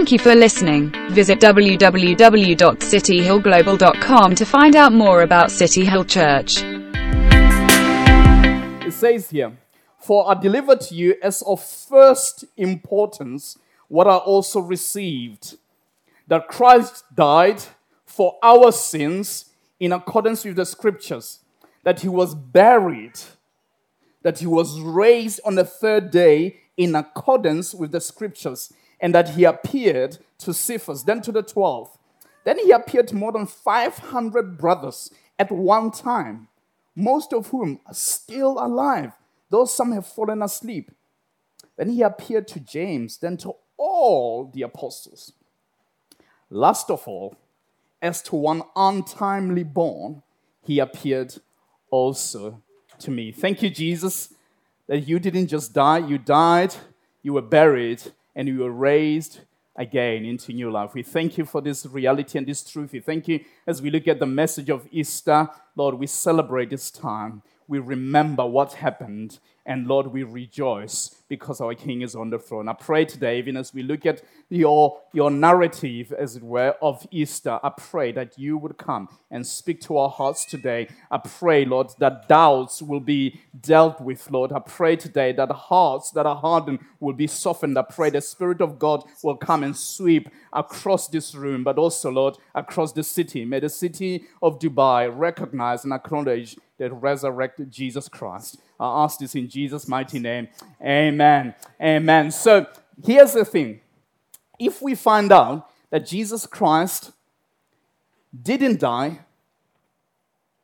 Thank you for listening. Visit www.cityhillglobal.com to find out more about City Hill Church. It says here, For I deliver to you as of first importance what I also received that Christ died for our sins in accordance with the scriptures, that he was buried, that he was raised on the third day in accordance with the scriptures, and that he appeared to Cephas, then to the twelve. Then he appeared to more than 500 brothers at one time, most of whom are still alive, though some have fallen asleep. Then he appeared to James, then to all the apostles. Last of all, as to one untimely born, he appeared also to me. Thank you, Jesus, that you didn't just die, you died, you were buried, and you were raised again into new life. We thank you for this reality and this truth. We thank you as we look at the message of Easter. Lord, we celebrate this time. We remember what happened and Lord, we rejoice because our King is on the throne. I pray today, even as we look at your, your narrative, as it were, of Easter, I pray that you would come and speak to our hearts today. I pray, Lord, that doubts will be dealt with, Lord. I pray today that hearts that are hardened will be softened. I pray the Spirit of God will come and sweep across this room, but also, Lord, across the city. May the city of Dubai recognize and acknowledge that resurrected Jesus Christ. I ask this in Jesus' mighty name. Amen. Amen. Amen. So here's the thing if we find out that Jesus Christ didn't die,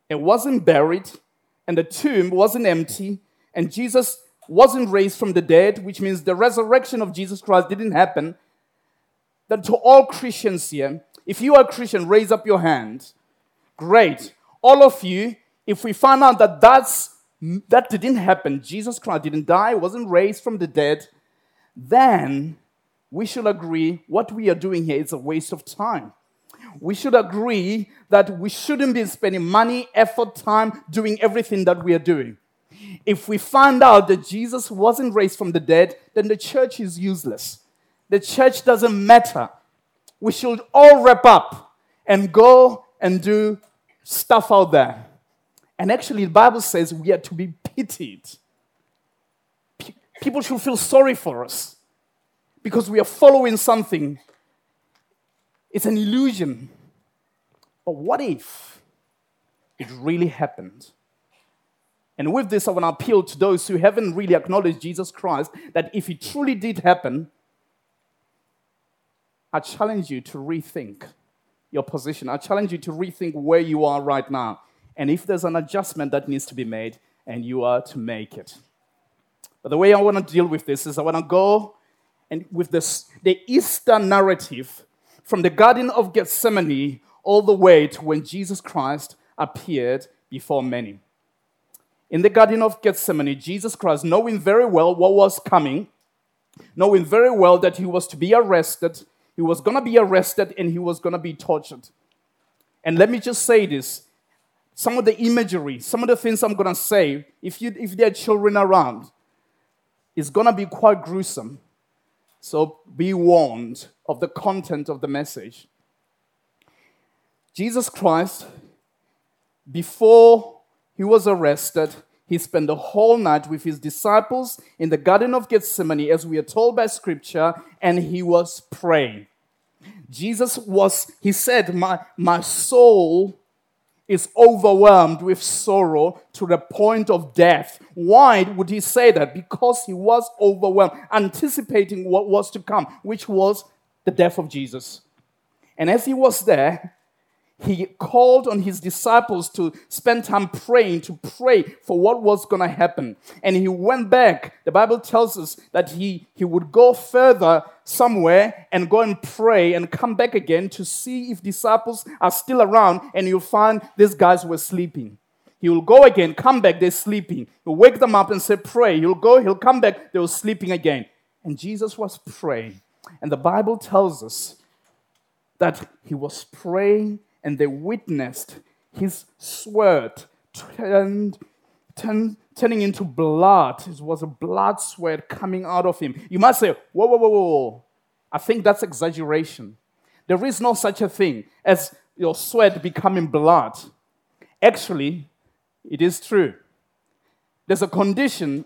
it wasn't buried, and the tomb wasn't empty, and Jesus wasn't raised from the dead, which means the resurrection of Jesus Christ didn't happen, then to all Christians here, if you are a Christian, raise up your hand. Great. All of you, if we find out that that's, that didn't happen, Jesus Christ didn't die, wasn't raised from the dead, then we should agree what we are doing here is a waste of time. We should agree that we shouldn't be spending money, effort, time doing everything that we are doing. If we find out that Jesus wasn't raised from the dead, then the church is useless. The church doesn't matter. We should all wrap up and go and do stuff out there. And actually, the Bible says we are to be pitied. People should feel sorry for us because we are following something. It's an illusion. But what if it really happened? And with this, I want to appeal to those who haven't really acknowledged Jesus Christ that if it truly did happen, I challenge you to rethink your position. I challenge you to rethink where you are right now and if there's an adjustment that needs to be made, and you are to make it. But the way I want to deal with this is I want to go and with this, the Easter narrative from the Garden of Gethsemane all the way to when Jesus Christ appeared before many. In the Garden of Gethsemane, Jesus Christ, knowing very well what was coming, knowing very well that he was to be arrested, he was going to be arrested and he was going to be tortured. And let me just say this some of the imagery, some of the things I'm going to say, if, you, if there are children around, is going to be quite gruesome. So be warned of the content of the message. Jesus Christ, before he was arrested, he spent the whole night with his disciples in the Garden of Gethsemane, as we are told by scripture, and he was praying. Jesus was, he said, My, my soul is overwhelmed with sorrow to the point of death. Why would he say that? Because he was overwhelmed, anticipating what was to come, which was the death of Jesus. And as he was there, he called on his disciples to spend time praying, to pray for what was going to happen. And he went back. The Bible tells us that he, he would go further somewhere and go and pray and come back again to see if disciples are still around. And you'll find these guys were sleeping. He will go again, come back, they're sleeping. He'll wake them up and say, Pray. He'll go, he'll come back, they were sleeping again. And Jesus was praying. And the Bible tells us that he was praying and they witnessed his sweat turned, turning into blood. It was a blood sweat coming out of him. You might say, whoa, whoa, whoa, whoa. I think that's exaggeration. There is no such a thing as your sweat becoming blood. Actually, it is true. There's a condition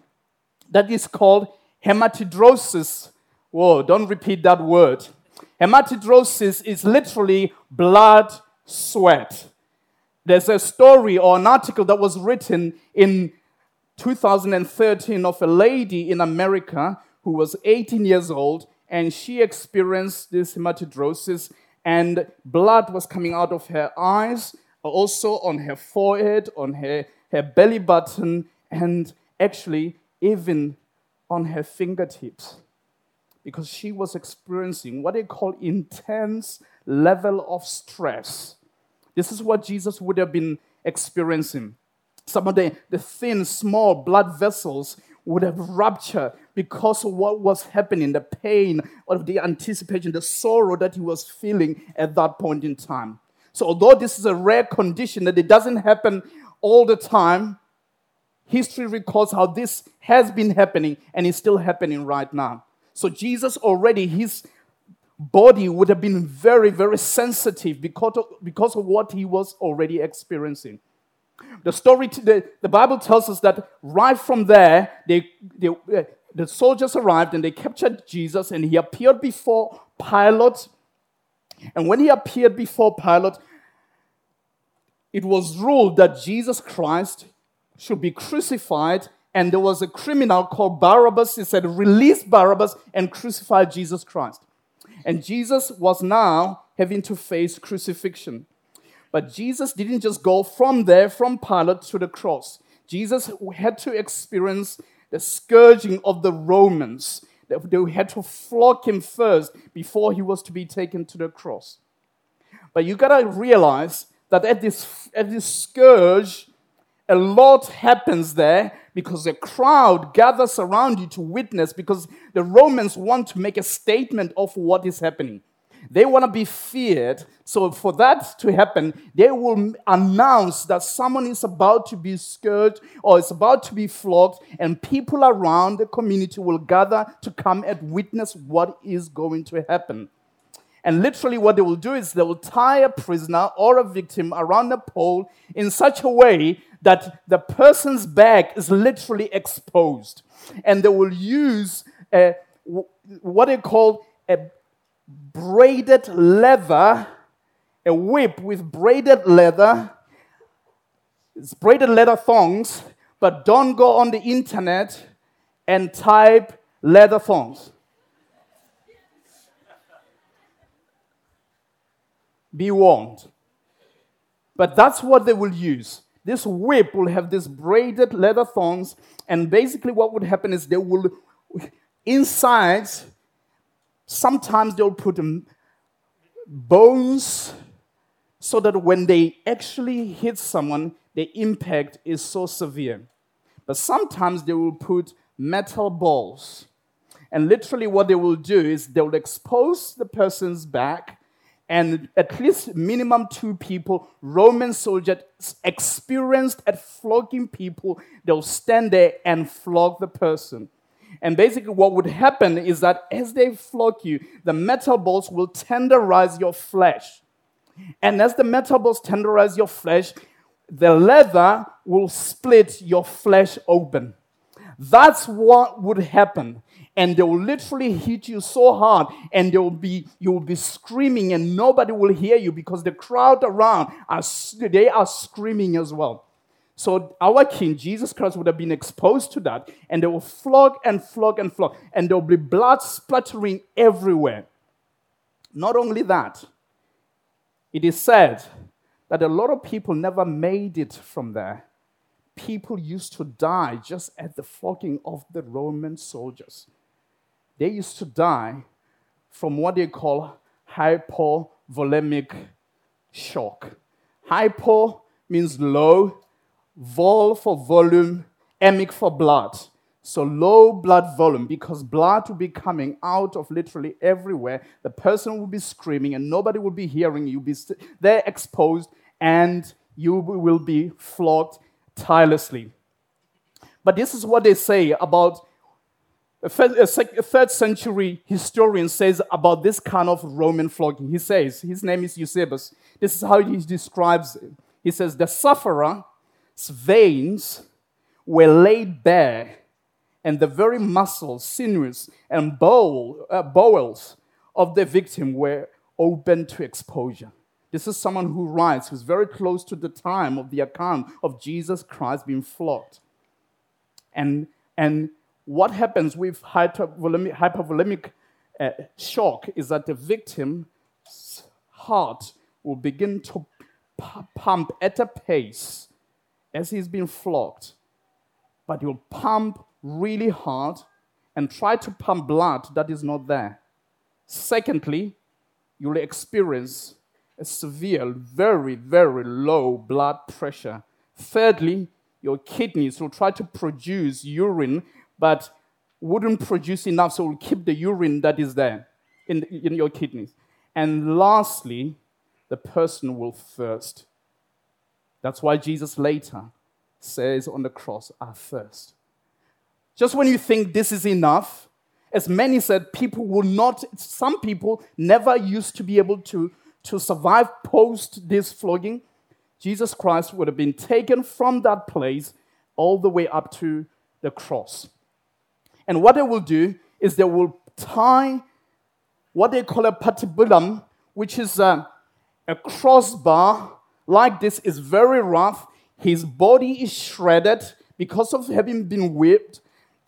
that is called hematidrosis. Whoa, don't repeat that word. Hematidrosis is literally blood sweat. There's a story or an article that was written in 2013 of a lady in America who was 18 years old and she experienced this hematidrosis and blood was coming out of her eyes, also on her forehead, on her, her belly button, and actually even on her fingertips because she was experiencing what they call intense level of stress. This is what Jesus would have been experiencing. Some of the, the thin, small blood vessels would have ruptured because of what was happening, the pain of the anticipation, the sorrow that he was feeling at that point in time. So, although this is a rare condition that it doesn't happen all the time, history records how this has been happening and is still happening right now. So, Jesus already, his body would have been very, very sensitive because of, because of what he was already experiencing. The story, the, the Bible tells us that right from there, they, they, uh, the soldiers arrived and they captured Jesus, and he appeared before Pilate. And when he appeared before Pilate, it was ruled that Jesus Christ should be crucified, and there was a criminal called Barabbas. He said, Release Barabbas and crucify Jesus Christ. And Jesus was now having to face crucifixion. But Jesus didn't just go from there, from Pilate to the cross. Jesus had to experience the scourging of the Romans. They had to flog him first before he was to be taken to the cross. But you gotta realize that at this, at this scourge, a lot happens there because a crowd gathers around you to witness because the Romans want to make a statement of what is happening. They want to be feared. So, for that to happen, they will announce that someone is about to be scourged or is about to be flogged, and people around the community will gather to come and witness what is going to happen. And literally, what they will do is they will tie a prisoner or a victim around a pole in such a way that the person's back is literally exposed. And they will use a, what they call a braided leather, a whip with braided leather. It's braided leather thongs, but don't go on the internet and type leather thongs. Be warned. But that's what they will use. This whip will have these braided leather thongs, and basically, what would happen is they will, inside, Sometimes they'll put um, bones so that when they actually hit someone, the impact is so severe. But sometimes they will put metal balls. And literally, what they will do is they will expose the person's back, and at least minimum two people, Roman soldiers experienced at flogging people, they'll stand there and flog the person. And basically, what would happen is that as they flog you, the metal balls will tenderize your flesh. And as the metal balls tenderize your flesh, the leather will split your flesh open. That's what would happen. And they will literally hit you so hard, and they will be, you will be screaming, and nobody will hear you because the crowd around are they are screaming as well. So our King Jesus Christ would have been exposed to that, and they will flog and flog and flog, and there will be blood splattering everywhere. Not only that, it is said that a lot of people never made it from there. People used to die just at the flogging of the Roman soldiers. They used to die from what they call hypovolemic shock. Hypo means low, vol for volume, emic for blood. So low blood volume because blood will be coming out of literally everywhere. The person will be screaming and nobody will be hearing you. Be they're exposed and you will be flogged tirelessly. But this is what they say about A third, century historian says about this kind of Roman flogging. He says, his name is Eusebius. This is how he describes it. He says, the sufferer's veins were laid bare, and the very muscles, sinews, and uh, bowels of the victim were open to exposure. This is someone who writes, who's very close to the time of the account of Jesus Christ being flogged. And, and what happens with hypervolemic, hypervolemic uh, shock is that the victim's heart will begin to pump at a pace as he's being flogged, but he'll pump really hard and try to pump blood that is not there. Secondly, you'll experience a severe, very, very low blood pressure. Thirdly, your kidneys will try to produce urine, but wouldn't produce enough, so will keep the urine that is there in, in your kidneys. And lastly, the person will thirst. That's why Jesus later says on the cross, I thirst. Just when you think this is enough, as many said, people will not, some people never used to be able to, to survive post this flogging. Jesus Christ would have been taken from that place all the way up to the cross. And what they will do is they will tie what they call a patibulum, which is a, a crossbar like this, is very rough. His body is shredded because of having been whipped.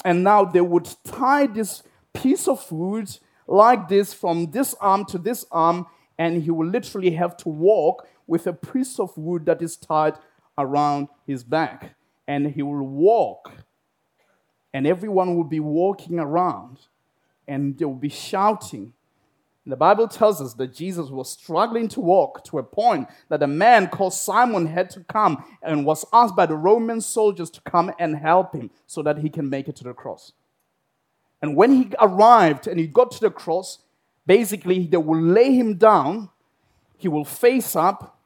And now they would tie this piece of wood like this from this arm to this arm, and he will literally have to walk with a piece of wood that is tied around his back. And he will walk, and everyone will be walking around, and they will be shouting. The Bible tells us that Jesus was struggling to walk to a point that a man called Simon had to come and was asked by the Roman soldiers to come and help him so that he can make it to the cross. And when he arrived and he got to the cross, basically they will lay him down, he will face up,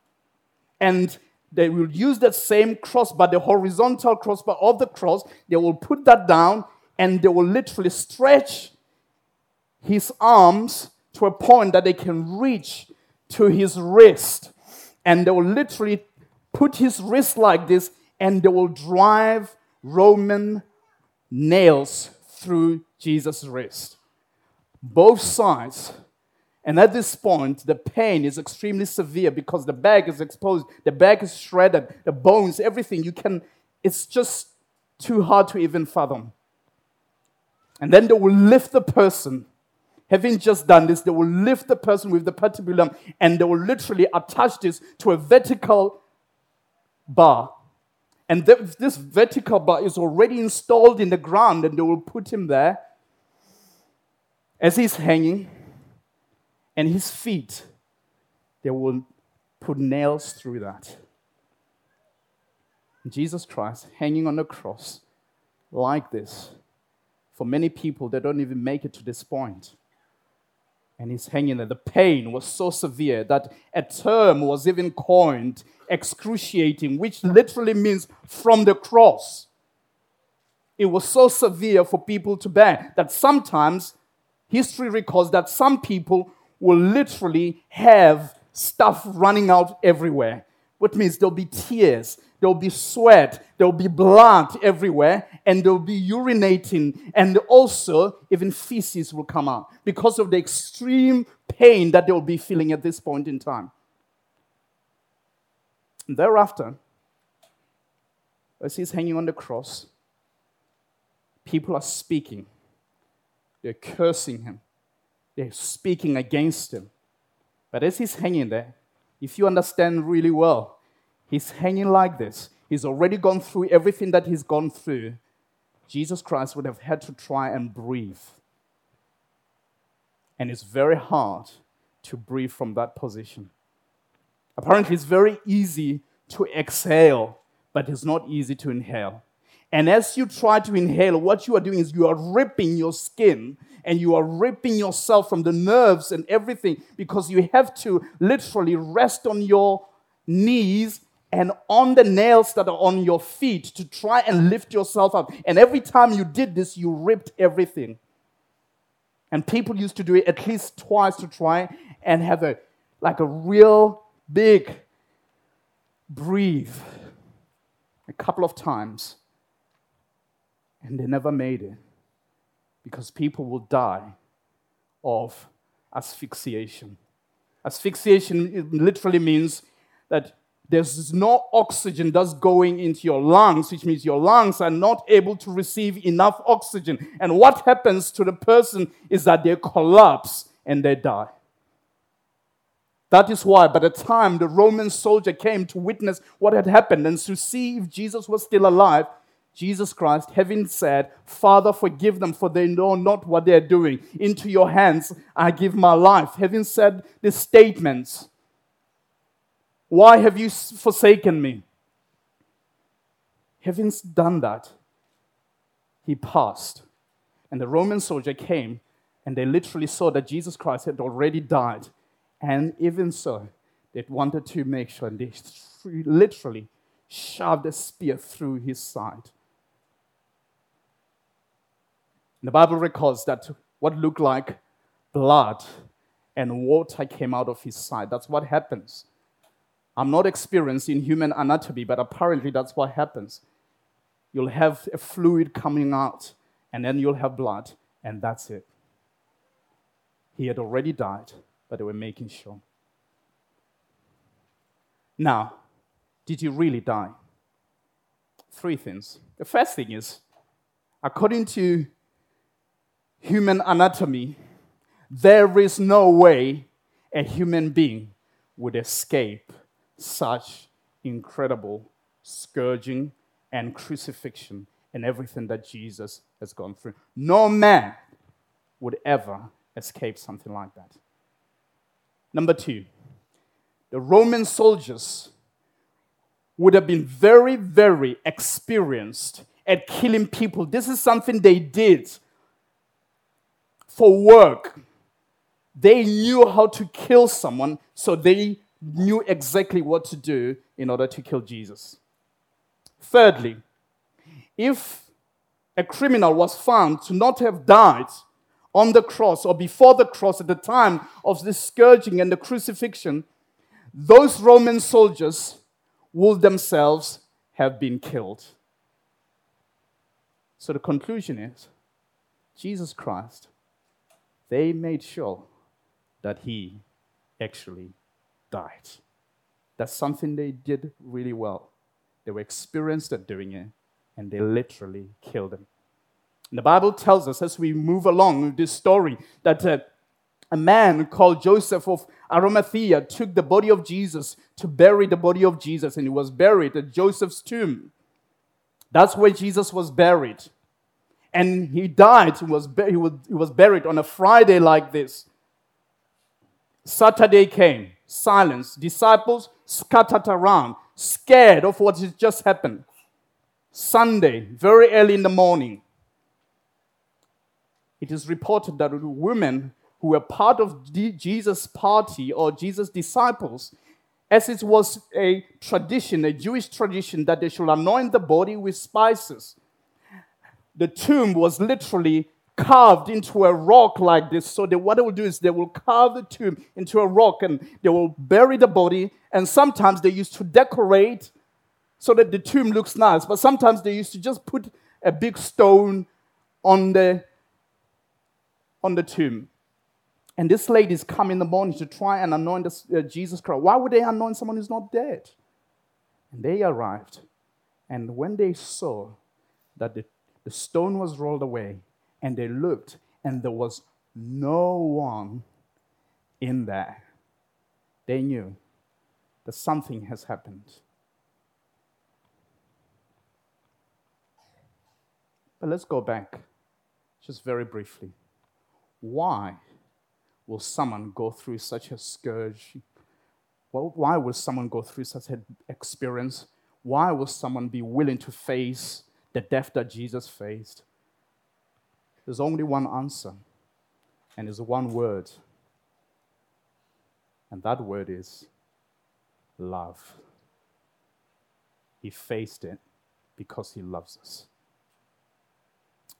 and they will use that same crossbar, the horizontal crossbar of the cross. They will put that down and they will literally stretch his arms to a point that they can reach to his wrist. And they will literally put his wrist like this and they will drive Roman nails through Jesus' wrist. Both sides. And at this point, the pain is extremely severe because the back is exposed, the back is shredded, the bones, everything. You can, it's just too hard to even fathom. And then they will lift the person. Having just done this, they will lift the person with the patibulum and they will literally attach this to a vertical bar. And th- this vertical bar is already installed in the ground, and they will put him there as he's hanging, and his feet, they will put nails through that. Jesus Christ hanging on the cross like this. For many people, they don't even make it to this point. And he's hanging there. The pain was so severe that a term was even coined excruciating, which literally means from the cross. It was so severe for people to bear that sometimes history records that some people will literally have stuff running out everywhere, which means there'll be tears, there'll be sweat, there'll be blood everywhere, and there'll be urinating, and also even feces will come out because of the extreme pain that they'll be feeling at this point in time. And thereafter, as he's hanging on the cross, people are speaking. They're cursing him. They're speaking against him. But as he's hanging there, if you understand really well, he's hanging like this. He's already gone through everything that he's gone through. Jesus Christ would have had to try and breathe. And it's very hard to breathe from that position. Apparently, it's very easy to exhale, but it's not easy to inhale. And as you try to inhale, what you are doing is you are ripping your skin and you are ripping yourself from the nerves and everything because you have to literally rest on your knees and on the nails that are on your feet to try and lift yourself up. And every time you did this, you ripped everything. And people used to do it at least twice to try and have a like a real big breathe a couple of times. And they never made it because people will die of asphyxiation. Asphyxiation literally means that there's no oxygen that's going into your lungs, which means your lungs are not able to receive enough oxygen. And what happens to the person is that they collapse and they die. That is why, by the time the Roman soldier came to witness what had happened and to see if Jesus was still alive, Jesus Christ, having said, Father, forgive them, for they know not what they are doing. Into your hands I give my life. Having said these statements, why have you forsaken me? Having done that, he passed. And the Roman soldier came, and they literally saw that Jesus Christ had already died. And even so, they wanted to make sure, and they literally shoved a spear through his side. And the Bible records that what looked like blood and water came out of his side. That's what happens I'm not experienced in human anatomy, but apparently that's what happens. You'll have a fluid coming out, and then you'll have blood, and that's it. He had already died, but they were making sure. Now, did he really die? Three things. The first thing is, according to human anatomy, there is no way a human being would escape such incredible scourging and crucifixion and everything that Jesus has gone through. No man would ever escape something like that. Number two, the Roman soldiers would have been very, very experienced at killing people. This is something they did for work. They knew how to kill someone, so they knew exactly what to do in order to kill Jesus. Thirdly, if a criminal was found to not have died on the cross or before the cross at the time of the scourging and the crucifixion, those Roman soldiers would themselves have been killed. So the conclusion is Jesus Christ, they made sure that he actually died. That's something they did really well. They were experienced at doing it, and they literally killed him. And the Bible tells us as we move along with this story that uh, a man called Joseph of Arimathea took the body of Jesus to bury the body of Jesus, and he was buried at Joseph's tomb. That's where Jesus was buried. And he died, he was, he was, buried on a Friday like this. Saturday came silence. Disciples scattered around, scared of what has just happened. Sunday, very early in the morning, it is reported that women who were part of Jesus' party or Jesus' disciples, as it was a tradition, a Jewish tradition, that they should anoint the body with spices. The tomb was literally carved into a rock like this. So they, what they will do is they will carve the tomb into a rock and they will bury the body. And sometimes they used to decorate so that the tomb looks nice. But sometimes they used to just put a big stone on the, on the tomb. And this ladies come in the morning to try and anoint the, uh, Jesus Christ. Why would they anoint someone who's not dead? And they arrived. And when they saw that the, the stone was rolled away, and they looked, and there was no one in there. They knew that something has happened. But let's go back just very briefly. Why will someone go through such a scourge? Well, why will someone go through such an experience? Why will someone be willing to face the death that Jesus faced? There's only one answer, and it's one word. And that word is love. He faced it because He loves us.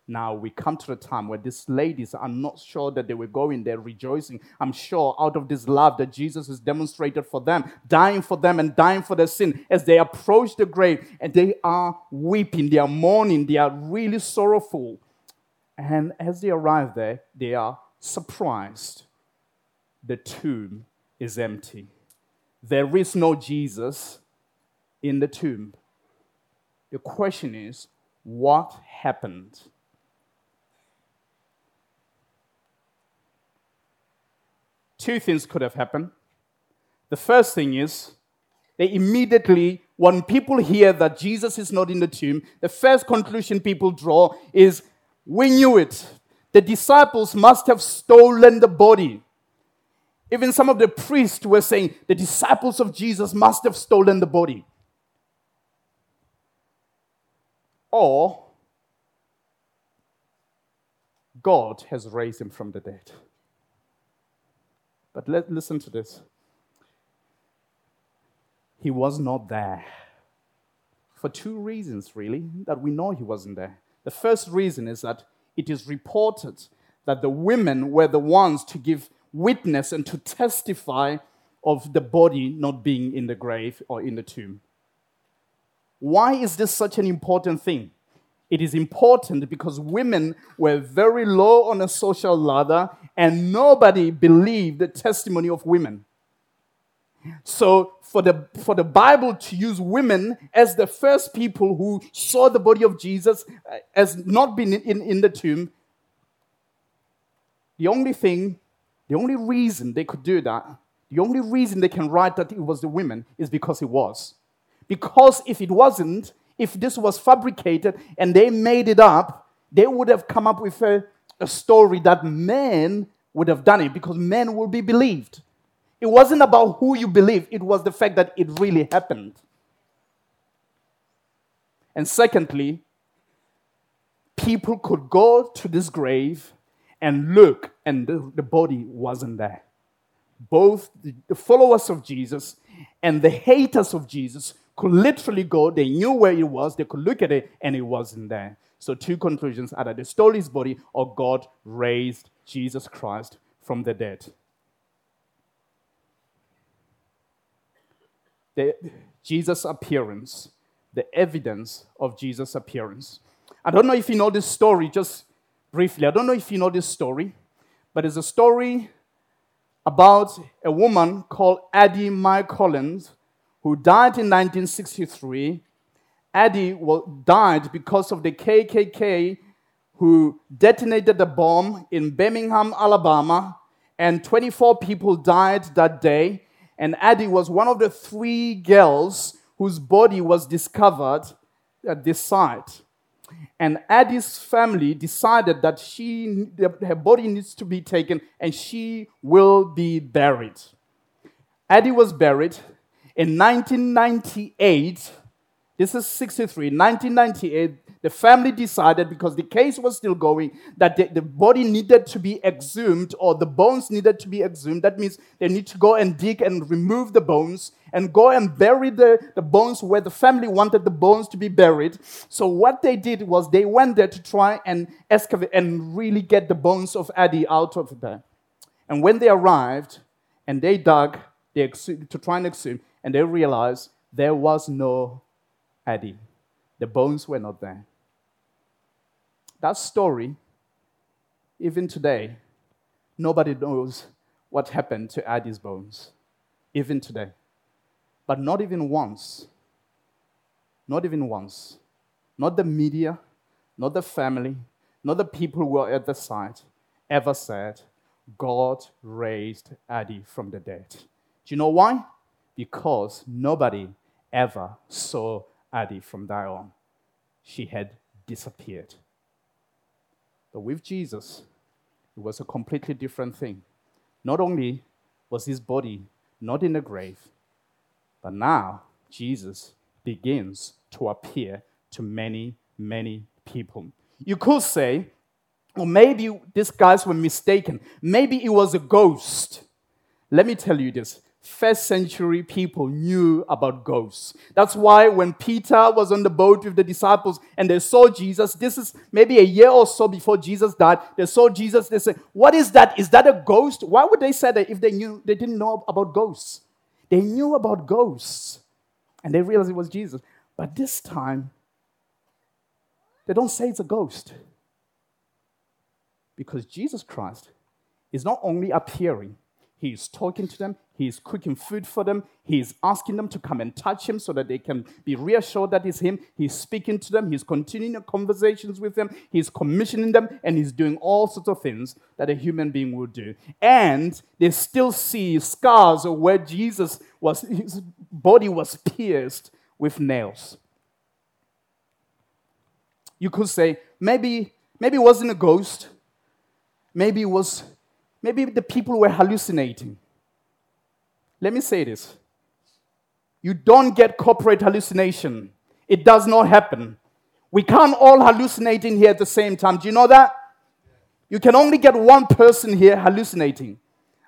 Now we come to the time where these ladies are not sure that they were going there rejoicing. I'm sure out of this love that Jesus has demonstrated for them, dying for them and dying for their sin, as they approach the grave and they are weeping, they are mourning, they are really sorrowful. And as they arrive there, they are surprised. The tomb is empty. There is no Jesus in the tomb. The question is, what happened? Two things could have happened. The first thing is, they immediately, when people hear that Jesus is not in the tomb, the first conclusion people draw is, we knew it. The disciples must have stolen the body. Even some of the priests were saying, the disciples of Jesus must have stolen the body. Or, God has raised him from the dead. But let, listen to this. He was not there. For two reasons, really, that we know he wasn't there. The first reason is that it is reported that the women were the ones to give witness and to testify of the body not being in the grave or in the tomb. Why is this such an important thing? It is important because women were very low on a social ladder and nobody believed the testimony of women. So, for the, for the Bible to use women as the first people who saw the body of Jesus uh, as not being in, in the tomb, the only thing, the only reason they could do that, the only reason they can write that it was the women is because it was. Because if it wasn't, if this was fabricated and they made it up, they would have come up with a, a story that men would have done it because men will be believed. It wasn't about who you believe, it was the fact that it really happened. And secondly, people could go to this grave and look, and the, the body wasn't there. Both the, the followers of Jesus and the haters of Jesus could literally go, they knew where it was, they could look at it, and it wasn't there. So, two conclusions either they stole his body or God raised Jesus Christ from the dead. The, Jesus' appearance, the evidence of Jesus' appearance. I don't know if you know this story, just briefly. I don't know if you know this story, but it's a story about a woman called Addie Mae Collins who died in 1963. Addie died because of the KKK who detonated the bomb in Birmingham, Alabama, and 24 people died that day. And Addie was one of the three girls whose body was discovered at this site. And Addie's family decided that she, her body needs to be taken and she will be buried. Addie was buried. In 1998, this is 63, 1998, the family decided, because the case was still going, that the, the, body needed to be exhumed or the bones needed to be exhumed. That means they need to go and dig and remove the bones and go and bury the, the bones where the family wanted the bones to be buried. So, what they did was they went there to try and excavate and really get the bones of Addie out of there. And when they arrived and they dug they exhumed, to try and exhume, and they realized there was no Addie. The bones were not there. That story, even today, nobody knows what happened to Addie's bones, even today. But not even once, not even once, not the media, not the family, not the people who were at the site ever said, God raised Addie from the dead. Do you know why? Because nobody ever saw Addie from that on. She had disappeared. But with Jesus, it was a completely different thing. Not only was his body not in the grave, but now Jesus begins to appear to many, many people. You could say, or maybe these guys were mistaken. Maybe it was a ghost. Let me tell you this first century people knew about ghosts. That's why when Peter was on the boat with the disciples and they saw Jesus, this is maybe a year or so before Jesus died, they saw Jesus, they said, What is that? Is that a ghost? Why would they say that if they knew they didn't know about ghosts? They knew about ghosts and they realized it was Jesus. But this time, they don't say it's a ghost. Because Jesus Christ is not only appearing, he is talking to them, he is cooking food for them, he is asking them to come and touch him so that they can be reassured that it's him. He's speaking to them, he's continuing conversations with them, he's commissioning them, and he's doing all sorts of things that a human being would do. And they still see scars of where Jesus was, his body was pierced with nails. You could say, maybe, maybe it wasn't a ghost, maybe it was Maybe the people were hallucinating. Let me say this you don't get corporate hallucination, it does not happen. We can't all hallucinate in here at the same time. Do you know that? You can only get one person here hallucinating.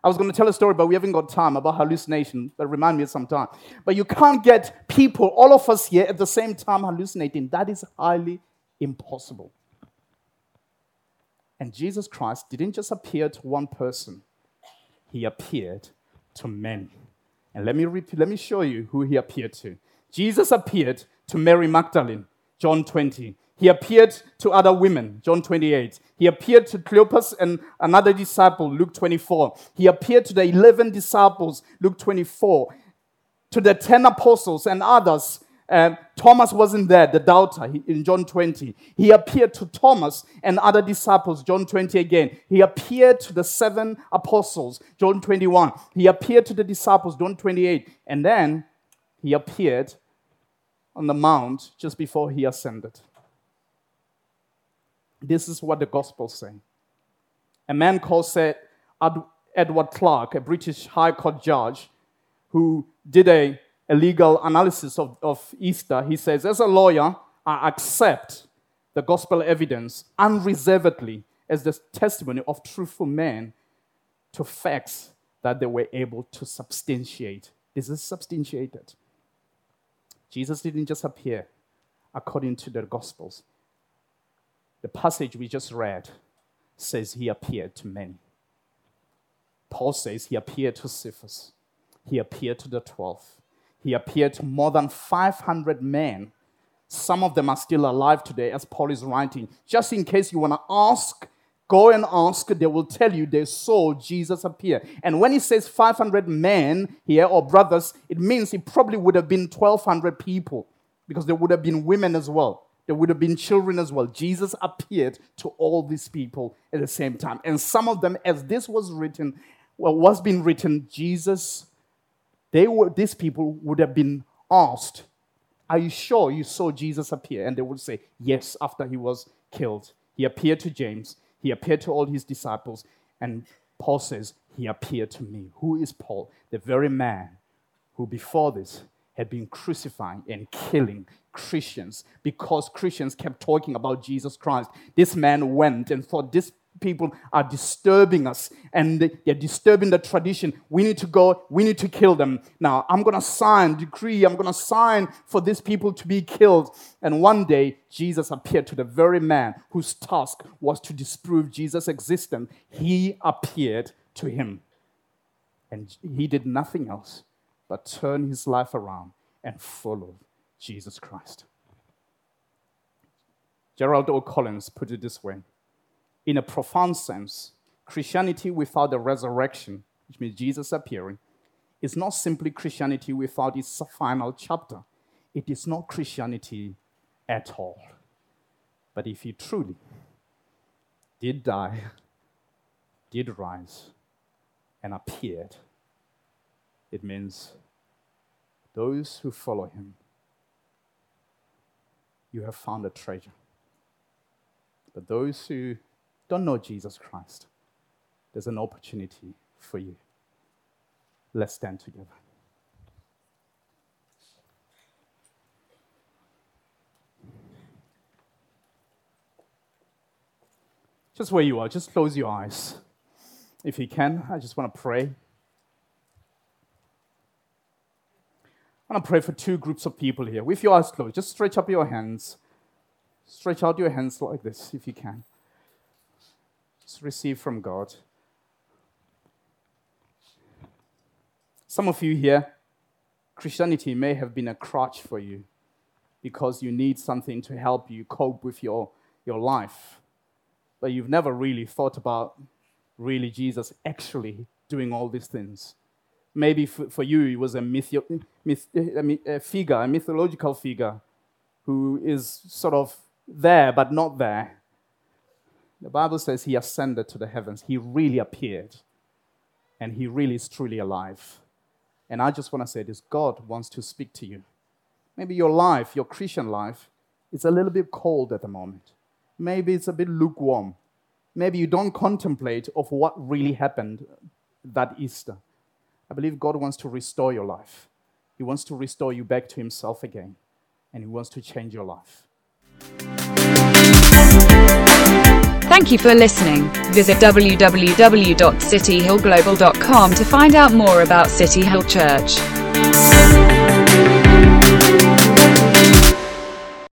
I was going to tell a story, but we haven't got time about hallucination. But remind me of some time. But you can't get people, all of us here, at the same time hallucinating. That is highly impossible. And Jesus Christ didn't just appear to one person, he appeared to men. And let me, repeat, let me show you who he appeared to. Jesus appeared to Mary Magdalene, John 20. He appeared to other women, John 28. He appeared to Cleopas and another disciple, Luke 24. He appeared to the 11 disciples, Luke 24. To the 10 apostles and others, uh, Thomas wasn't there, the doubter, in John 20. He appeared to Thomas and other disciples, John 20 again. He appeared to the seven apostles, John 21. He appeared to the disciples, John 28. And then he appeared on the mount just before he ascended. This is what the Gospels say. A man called Sir Edward Clarke, a British High Court judge, who did a a legal analysis of, of Easter, he says, as a lawyer, I accept the gospel evidence unreservedly as the testimony of truthful men to facts that they were able to substantiate. This is substantiated. Jesus didn't just appear according to the Gospels. The passage we just read says he appeared to many. Paul says he appeared to Cephas, he appeared to the twelve, he appeared to more than 500 men. Some of them are still alive today, as Paul is writing. Just in case you want to ask, go and ask. They will tell you they saw Jesus appear. And when he says 500 men here or brothers, it means it probably would have been 1,200 people because there would have been women as well. There would have been children as well. Jesus appeared to all these people at the same time. And some of them, as this was written, well, was being written, Jesus they were, these people would have been asked, Are you sure you saw Jesus appear? And they would say, Yes, after he was killed. He appeared to James, he appeared to all his disciples, and Paul says, He appeared to me. Who is Paul? The very man who before this had been crucifying and killing Christians because Christians kept talking about Jesus Christ. This man went and thought this people are disturbing us and they're disturbing the tradition. We need to go, we need to kill them. Now, I'm going to sign, decree, I'm going to sign for these people to be killed. And one day, Jesus appeared to the very man whose task was to disprove Jesus' existence. He appeared to him. And he did nothing else but turn his life around and follow Jesus Christ. Gerald O'Collins put it this way in a profound sense, Christianity without the resurrection, which means Jesus appearing, is not simply Christianity without its final chapter. It is not Christianity at all. But if he truly did die, did rise, and appeared, it means those who follow him, you have found a treasure. But those who don't know Jesus Christ, there's an opportunity for you. Let's stand together. Just where you are, just close your eyes. If you can, I just want to pray. I want to pray for two groups of people here. With your eyes closed, just stretch up your hands. Stretch out your hands like this if you can. Just receive from God. Some of you here, Christianity may have been a crutch for you because you need something to help you cope with your, your life. But you've never really thought about really Jesus actually doing all these things. Maybe for, for you, it was a, myth, myth, a figure, a mythological figure who is sort of there but not there. The Bible says he ascended to the heavens. He really appeared. And he really is truly alive. And I just want to say this God wants to speak to you. Maybe your life, your Christian life, is a little bit cold at the moment. Maybe it's a bit lukewarm. Maybe you don't contemplate of what really happened that Easter. I believe God wants to restore your life. He wants to restore you back to Himself again, and He wants to change your life. Thank you for listening. Visit www.cityhillglobal.com to find out more about City Hill Church.